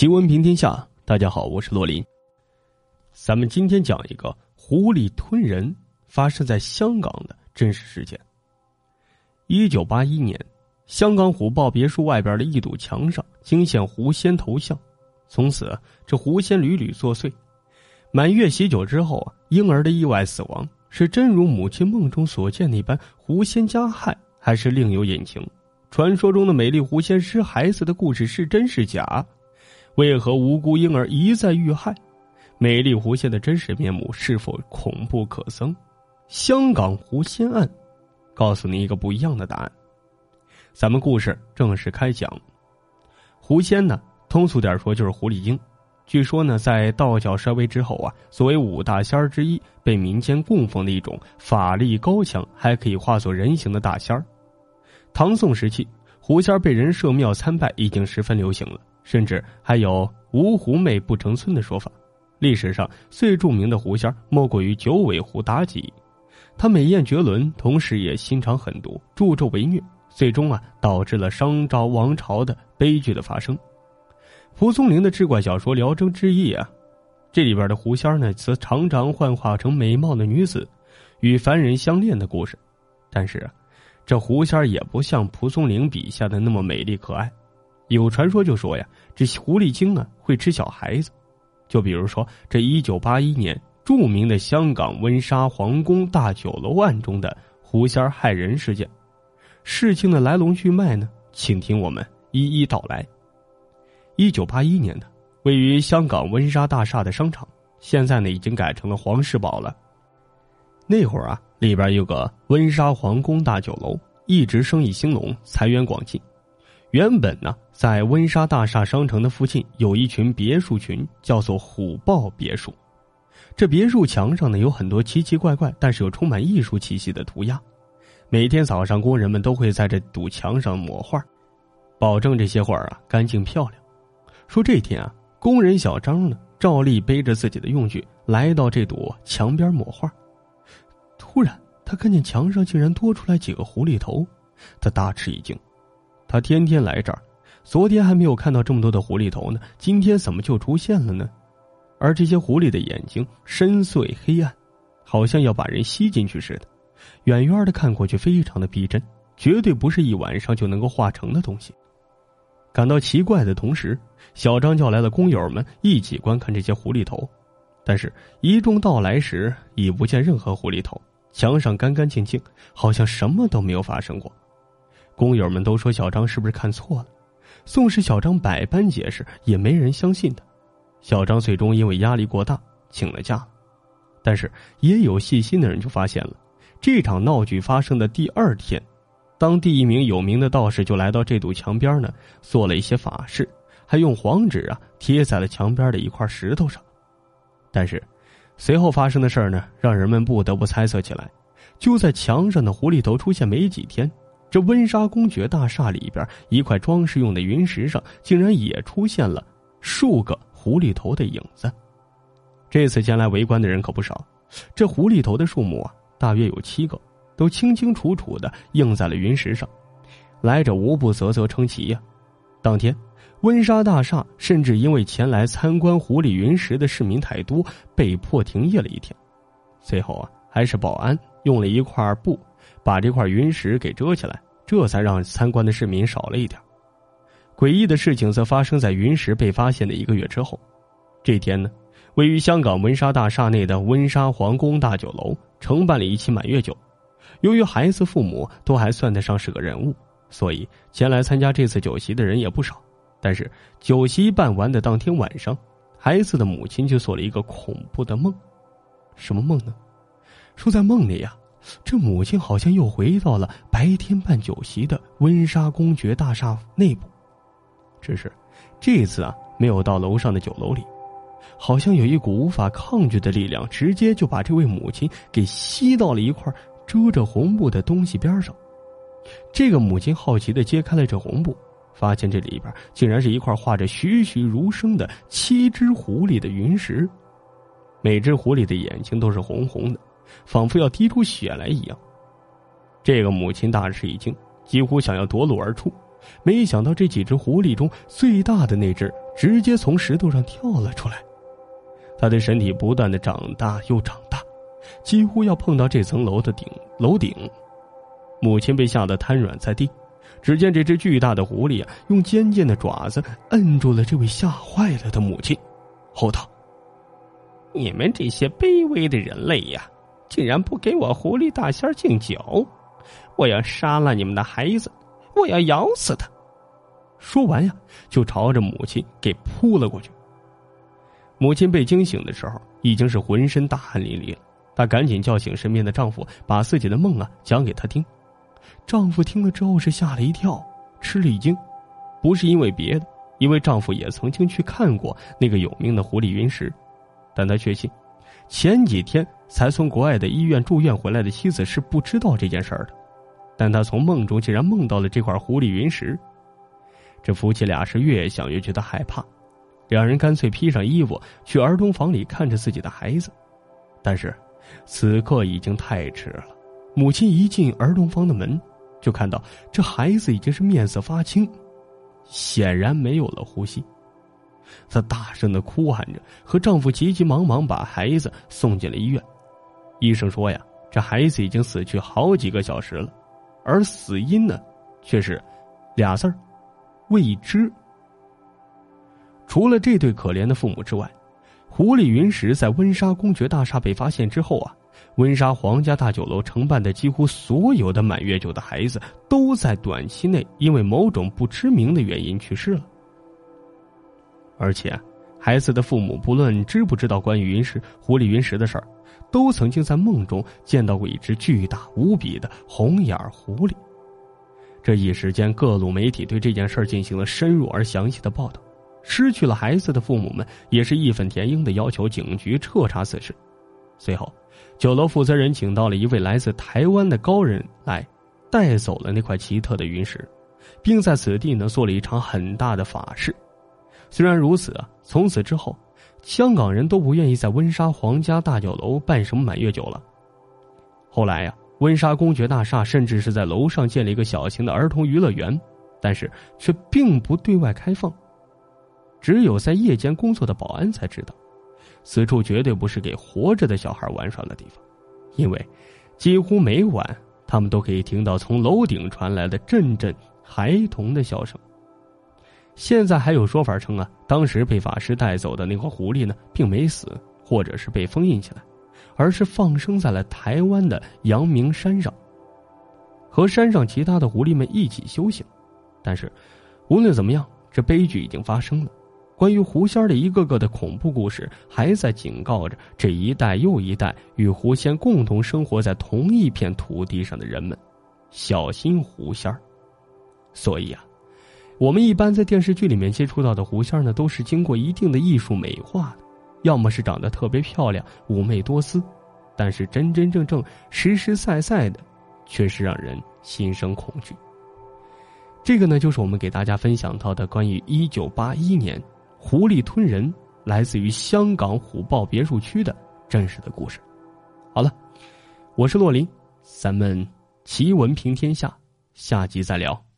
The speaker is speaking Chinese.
奇闻平天下，大家好，我是洛林。咱们今天讲一个狐狸吞人发生在香港的真实事件。一九八一年，香港虎豹别墅外边的一堵墙上惊现狐仙头像，从此这狐仙屡屡作祟。满月喜酒之后啊，婴儿的意外死亡是真如母亲梦中所见那般狐仙加害，还是另有隐情？传说中的美丽狐仙失孩子的故事是真是假？为何无辜婴儿一再遇害？美丽狐仙的真实面目是否恐怖可憎？香港狐仙案，告诉你一个不一样的答案。咱们故事正式开讲。狐仙呢，通俗点说就是狐狸精。据说呢，在道教衰微之后啊，作为五大仙之一，被民间供奉的一种法力高强，还可以化作人形的大仙儿。唐宋时期，狐仙被人设庙参拜已经十分流行了。甚至还有“无狐媚不成村”的说法。历史上最著名的狐仙莫过于九尾狐妲己，她美艳绝伦，同时也心肠狠毒，助纣为虐，最终啊导致了商朝王朝的悲剧的发生。蒲松龄的志怪小说《聊斋志异》啊，这里边的狐仙呢，则常常幻化成美貌的女子，与凡人相恋的故事。但是，这狐仙也不像蒲松龄笔下的那么美丽可爱。有传说就说呀，这狐狸精啊会吃小孩子，就比如说这一九八一年著名的香港温莎皇宫大酒楼案中的狐仙害人事件，事情的来龙去脉呢，请听我们一一道来。一九八一年的，位于香港温莎大厦的商场，现在呢已经改成了皇室堡了。那会儿啊，里边有个温莎皇宫大酒楼，一直生意兴隆，财源广进。原本呢，在温莎大厦商城的附近有一群别墅群，叫做虎豹别墅。这别墅墙上呢有很多奇奇怪怪，但是又充满艺术气息的涂鸦。每天早上，工人们都会在这堵墙上抹画，保证这些画啊干净漂亮。说这天啊，工人小张呢照例背着自己的用具来到这堵墙边抹画，突然他看见墙上竟然多出来几个狐狸头，他大吃一惊。他天天来这儿，昨天还没有看到这么多的狐狸头呢，今天怎么就出现了呢？而这些狐狸的眼睛深邃黑暗，好像要把人吸进去似的，远远的看过去非常的逼真，绝对不是一晚上就能够化成的东西。感到奇怪的同时，小张叫来了工友们一起观看这些狐狸头，但是一众到来时已不见任何狐狸头，墙上干干净净，好像什么都没有发生过。工友们都说小张是不是看错了？纵使小张百般解释，也没人相信他。小张最终因为压力过大请了假。但是也有细心的人就发现了，这场闹剧发生的第二天，当地一名有名的道士就来到这堵墙边呢，做了一些法事，还用黄纸啊贴在了墙边的一块石头上。但是随后发生的事呢，让人们不得不猜测起来：就在墙上的狐狸头出现没几天。这温莎公爵大厦里边一块装饰用的云石上，竟然也出现了数个狐狸头的影子。这次前来围观的人可不少，这狐狸头的数目啊，大约有七个，都清清楚楚的映在了云石上。来者无不啧啧称奇呀。当天，温莎大厦甚至因为前来参观狐狸云石的市民太多，被迫停业了一天。最后啊，还是保安用了一块布。把这块云石给遮起来，这才让参观的市民少了一点。诡异的事情则发生在云石被发现的一个月之后。这天呢，位于香港温莎大厦内的温莎皇宫大酒楼承办了一期满月酒。由于孩子父母都还算得上是个人物，所以前来参加这次酒席的人也不少。但是酒席办完的当天晚上，孩子的母亲就做了一个恐怖的梦。什么梦呢？说在梦里呀。这母亲好像又回到了白天办酒席的温莎公爵大厦内部，只是这次啊，没有到楼上的酒楼里，好像有一股无法抗拒的力量，直接就把这位母亲给吸到了一块遮着红布的东西边上。这个母亲好奇的揭开了这红布，发现这里边竟然是一块画着栩栩如生的七只狐狸的云石，每只狐狸的眼睛都是红红的。仿佛要滴出血来一样，这个母亲大吃一惊，几乎想要夺路而出。没想到这几只狐狸中最大的那只直接从石头上跳了出来。他的身体不断的长大又长大，几乎要碰到这层楼的顶楼顶。母亲被吓得瘫软在地。只见这只巨大的狐狸啊，用尖尖的爪子摁住了这位吓坏了的母亲，吼道：“你们这些卑微的人类呀，竟然不给我狐狸大仙敬酒！我要杀了你们的孩子，我要咬死他！”说完呀，就朝着母亲给扑了过去。母亲被惊醒的时候，已经是浑身大汗淋漓了。她赶紧叫醒身边的丈夫，把自己的梦啊讲给他听。丈夫听了之后是吓了一跳，吃了一惊，不是因为别的，因为丈夫也曾经去看过那个有名的狐狸云石，但他确信，前几天才从国外的医院住院回来的妻子是不知道这件事儿的，但他从梦中竟然梦到了这块狐狸云石，这夫妻俩是越想越觉得害怕，两人干脆披上衣服去儿童房里看着自己的孩子，但是，此刻已经太迟了。母亲一进儿童房的门，就看到这孩子已经是面色发青，显然没有了呼吸。她大声的哭喊着，和丈夫急急忙忙把孩子送进了医院。医生说呀，这孩子已经死去好几个小时了，而死因呢，却是俩字儿：未知。除了这对可怜的父母之外，狐狸云石在温莎公爵大厦被发现之后啊。温莎皇家大酒楼承办的几乎所有的满月酒的孩子，都在短期内因为某种不知名的原因去世了。而且，孩子的父母不论知不知道关于云石狐狸云石的事儿，都曾经在梦中见到过一只巨大无比的红眼狐狸。这一时间，各路媒体对这件事进行了深入而详细的报道。失去了孩子的父母们也是义愤填膺的要求警局彻查此事。随后。酒楼负责人请到了一位来自台湾的高人来，带走了那块奇特的云石，并在此地呢做了一场很大的法事。虽然如此啊，从此之后，香港人都不愿意在温莎皇家大酒楼办什么满月酒了。后来呀，温莎公爵大厦甚至是在楼上建了一个小型的儿童娱乐园，但是却并不对外开放，只有在夜间工作的保安才知道。此处绝对不是给活着的小孩玩耍的地方，因为几乎每晚他们都可以听到从楼顶传来的阵阵孩童的笑声。现在还有说法称啊，当时被法师带走的那块狐狸呢，并没死，或者是被封印起来，而是放生在了台湾的阳明山上，和山上其他的狐狸们一起修行。但是，无论怎么样，这悲剧已经发生了。关于狐仙的一个个的恐怖故事，还在警告着这一代又一代与狐仙共同生活在同一片土地上的人们，小心狐仙所以啊，我们一般在电视剧里面接触到的狐仙呢，都是经过一定的艺术美化的，要么是长得特别漂亮、妩媚多姿，但是真真正正、实实在在的，却是让人心生恐惧。这个呢，就是我们给大家分享到的关于一九八一年。狐狸吞人来自于香港虎豹别墅区的真实的故事。好了，我是洛林，咱们奇闻平天下，下集再聊。